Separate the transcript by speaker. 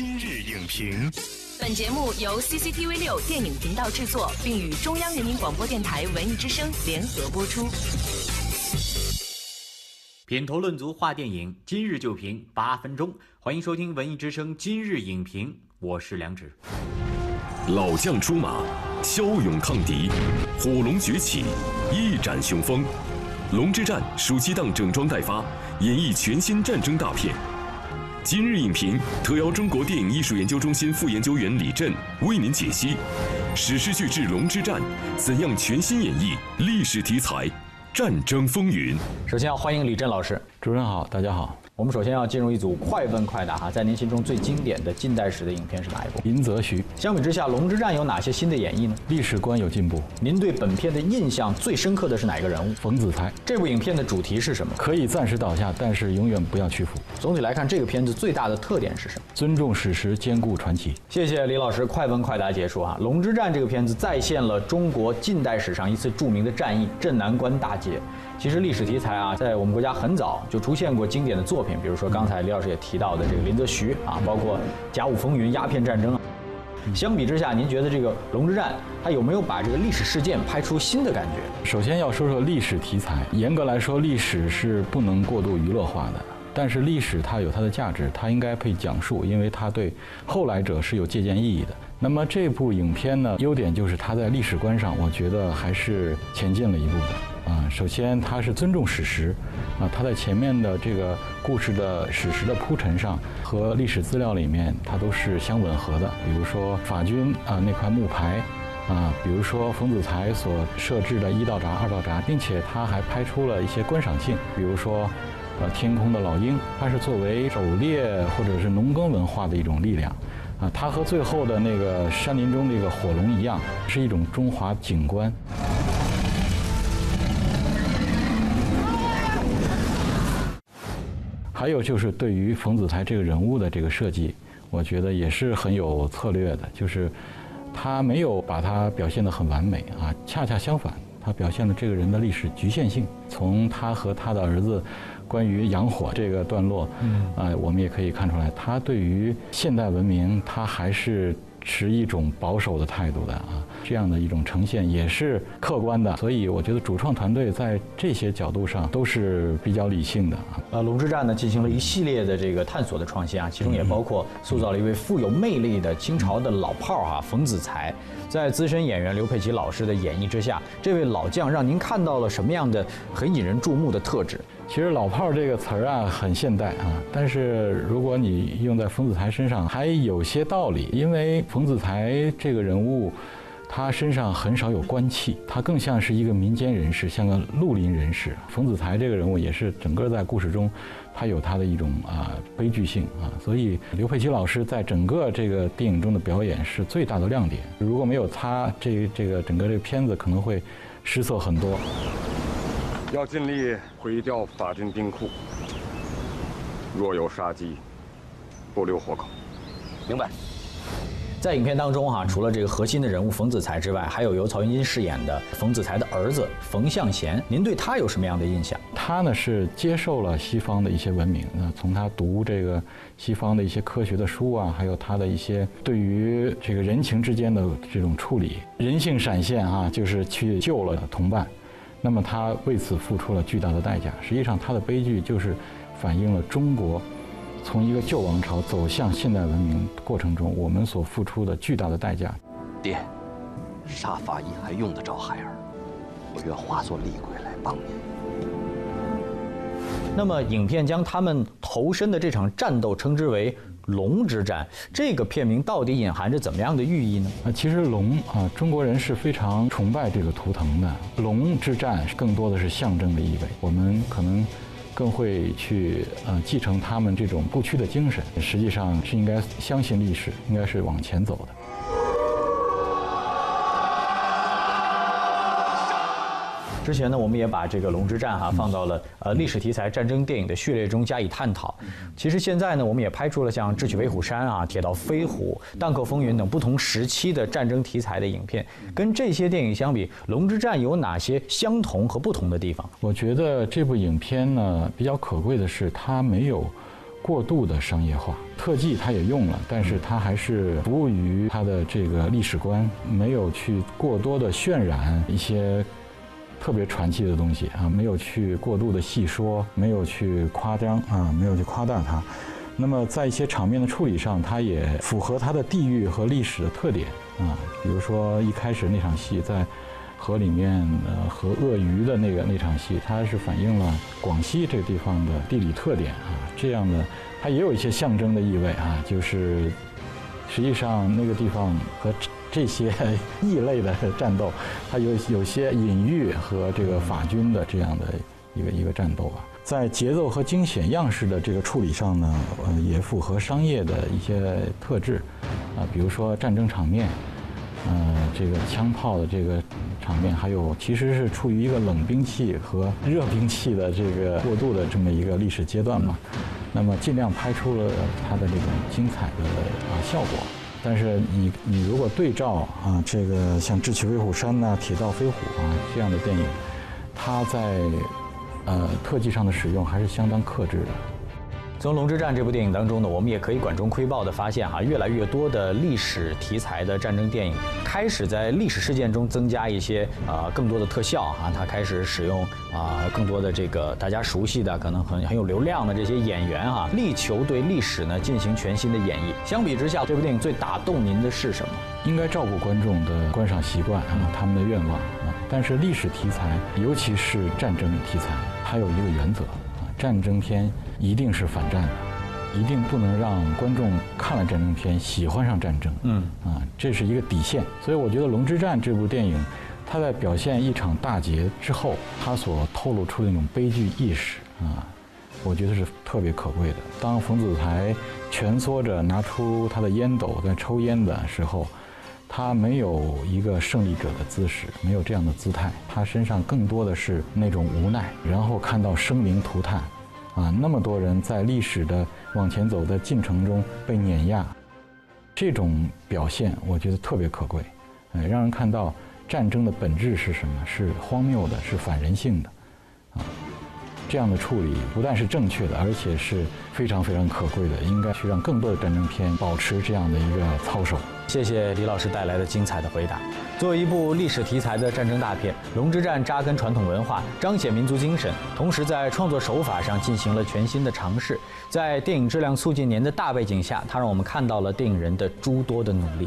Speaker 1: 今日影评，
Speaker 2: 本节目由 CCTV 六电影频道制作，并与中央人民广播电台文艺之声联合播出。
Speaker 3: 品头论足话电影，今日就评八分钟，欢迎收听文艺之声今日影评，我是梁植。
Speaker 4: 老将出马，骁勇抗敌，火龙崛起，一展雄风。龙之战暑期档整装待发，演绎全新战争大片。今日影评特邀中国电影艺术研究中心副研究员李震为您解析史诗巨制《龙之战》怎样全新演绎历史题材战争风云。
Speaker 5: 首先要欢迎李震老师，
Speaker 6: 主持人好，大家好。
Speaker 5: 我们首先要进入一组快问快答哈，在您心中最经典的近代史的影片是哪一部？
Speaker 6: 林则徐。
Speaker 5: 相比之下，《龙之战》有哪些新的演绎呢？
Speaker 6: 历史观有进步。
Speaker 5: 您对本片的印象最深刻的是哪一个人物？
Speaker 6: 冯子材。
Speaker 5: 这部影片的主题是什么？
Speaker 6: 可以暂时倒下，但是永远不要屈服。
Speaker 5: 总体来看，这个片子最大的特点是什么？
Speaker 6: 尊重史实，兼顾传奇。
Speaker 5: 谢谢李老师，快问快答结束啊！《龙之战》这个片子再现了中国近代史上一次著名的战役——镇南关大捷。其实历史题材啊，在我们国家很早就出现过经典的作品，比如说刚才李老师也提到的这个林则徐啊，包括甲午风云、鸦片战争啊。相比之下，您觉得这个《龙之战》它有没有把这个历史事件拍出新的感觉？
Speaker 6: 首先要说说历史题材，严格来说，历史是不能过度娱乐化的。但是历史它有它的价值，它应该被讲述，因为它对后来者是有借鉴意义的。那么这部影片呢，优点就是它在历史观上，我觉得还是前进了一步的。啊，首先它是尊重史实，啊，它在前面的这个故事的史实的铺陈上和历史资料里面，它都是相吻合的。比如说法军啊那块木牌，啊，比如说冯子材所设置的一道闸、二道闸，并且它还拍出了一些观赏性，比如说，呃，天空的老鹰，它是作为狩猎或者是农耕文化的一种力量，啊，它和最后的那个山林中那个火龙一样，是一种中华景观。还有就是对于冯子材这个人物的这个设计，我觉得也是很有策略的。就是他没有把他表现得很完美啊，恰恰相反，他表现了这个人的历史局限性。从他和他的儿子关于洋火这个段落，啊，我们也可以看出来，他对于现代文明，他还是。持一种保守的态度的啊，这样的一种呈现也是客观的，所以我觉得主创团队在这些角度上都是比较理性的啊。
Speaker 5: 呃，龙之战呢进行了一系列的这个探索的创新啊，其中也包括塑造了一位富有魅力的清朝的老炮儿哈冯子材，在资深演员刘佩琦老师的演绎之下，这位老将让您看到了什么样的很引人注目的特质？
Speaker 6: 其实“老炮儿”这个词儿啊，很现代啊，但是如果你用在冯子材身上，还有些道理。因为冯子材这个人物，他身上很少有官气，他更像是一个民间人士，像个绿林人士。冯子材这个人物也是整个在故事中，他有他的一种啊悲剧性啊，所以刘佩琦老师在整个这个电影中的表演是最大的亮点。如果没有他，这这个整个这个片子可能会失色很多。
Speaker 7: 要尽力毁掉法军兵库，若有杀机，不留活口。
Speaker 5: 明白。在影片当中哈，除了这个核心的人物冯子材之外，还有由曹云金饰演的冯子材的儿子冯向贤。您对他有什么样的印象？
Speaker 6: 他呢是接受了西方的一些文明，那从他读这个西方的一些科学的书啊，还有他的一些对于这个人情之间的这种处理，人性闪现啊，就是去救了同伴。那么他为此付出了巨大的代价。实际上，他的悲剧就是反映了中国从一个旧王朝走向现代文明过程中我们所付出的巨大的代价。
Speaker 8: 爹，杀法医还用得着孩儿？我愿化作厉鬼来帮您。
Speaker 5: 那么，影片将他们投身的这场战斗称之为。龙之战这个片名到底隐含着怎么样的寓意呢？
Speaker 6: 啊，其实龙啊，中国人是非常崇拜这个图腾的。龙之战更多的是象征的意味，我们可能更会去呃继承他们这种不屈的精神。实际上是应该相信历史，应该是往前走的。
Speaker 5: 之前呢，我们也把这个《龙之战》哈放到了呃历史题材战争电影的序列中加以探讨。其实现在呢，我们也拍出了像《智取威虎山》啊、《铁道飞虎》《荡寇风云》等不同时期的战争题材的影片。跟这些电影相比，《龙之战》有哪些相同和不同的地方？
Speaker 6: 我觉得这部影片呢，比较可贵的是它没有过度的商业化，特技它也用了，但是它还是服务于它的这个历史观，没有去过多的渲染一些特别传奇的东西啊，没有去过度的细说，没有去夸张啊，没有去夸大它。那么在一些场面的处理上，它也符合它的地域和历史的特点啊，比如说一开始那场戏在。河里面呃和鳄鱼的那个那场戏，它是反映了广西这个地方的地理特点啊，这样的它也有一些象征的意味啊，就是实际上那个地方和这些 异类的战斗，它有有些隐喻和这个法军的这样的一个一个战斗啊，在节奏和惊险样式的这个处理上呢，呃也符合商业的一些特质啊，比如说战争场面。呃，这个枪炮的这个场面，还有其实是处于一个冷兵器和热兵器的这个过渡的这么一个历史阶段嘛。那么尽量拍出了它的这种精彩的啊效果。但是你你如果对照啊，这个像《智取威虎山》呐，《铁道飞虎》啊这样的电影，它在呃特技上的使用还是相当克制的。
Speaker 5: 从《龙之战》这部电影当中呢，我们也可以管中窥豹的发现哈，越来越多的历史题材的战争电影开始在历史事件中增加一些啊更多的特效啊，它开始使用啊更多的这个大家熟悉的可能很很有流量的这些演员哈，力求对历史呢进行全新的演绎。相比之下，这部电影最打动您的是什么？
Speaker 6: 应该照顾观众的观赏习惯啊，他们的愿望啊。但是历史题材，尤其是战争题材，它有一个原则，战争片。一定是反战的，一定不能让观众看了战争片喜欢上战争。嗯，啊，这是一个底线。所以我觉得《龙之战》这部电影，它在表现一场大捷之后，它所透露出的那种悲剧意识啊，我觉得是特别可贵的。当冯子材蜷缩着拿出他的烟斗在抽烟的时候，他没有一个胜利者的姿势，没有这样的姿态，他身上更多的是那种无奈。然后看到生灵涂炭。啊，那么多人在历史的往前走的进程中被碾压，这种表现我觉得特别可贵，呃，让人看到战争的本质是什么？是荒谬的，是反人性的，这样的处理不但是正确的，而且是非常非常可贵的，应该去让更多的战争片保持这样的一个操守。
Speaker 5: 谢谢李老师带来的精彩的回答。作为一部历史题材的战争大片，《龙之战》扎根传统文化，彰显民族精神，同时在创作手法上进行了全新的尝试。在电影质量促进年的大背景下，它让我们看到了电影人的诸多的努力。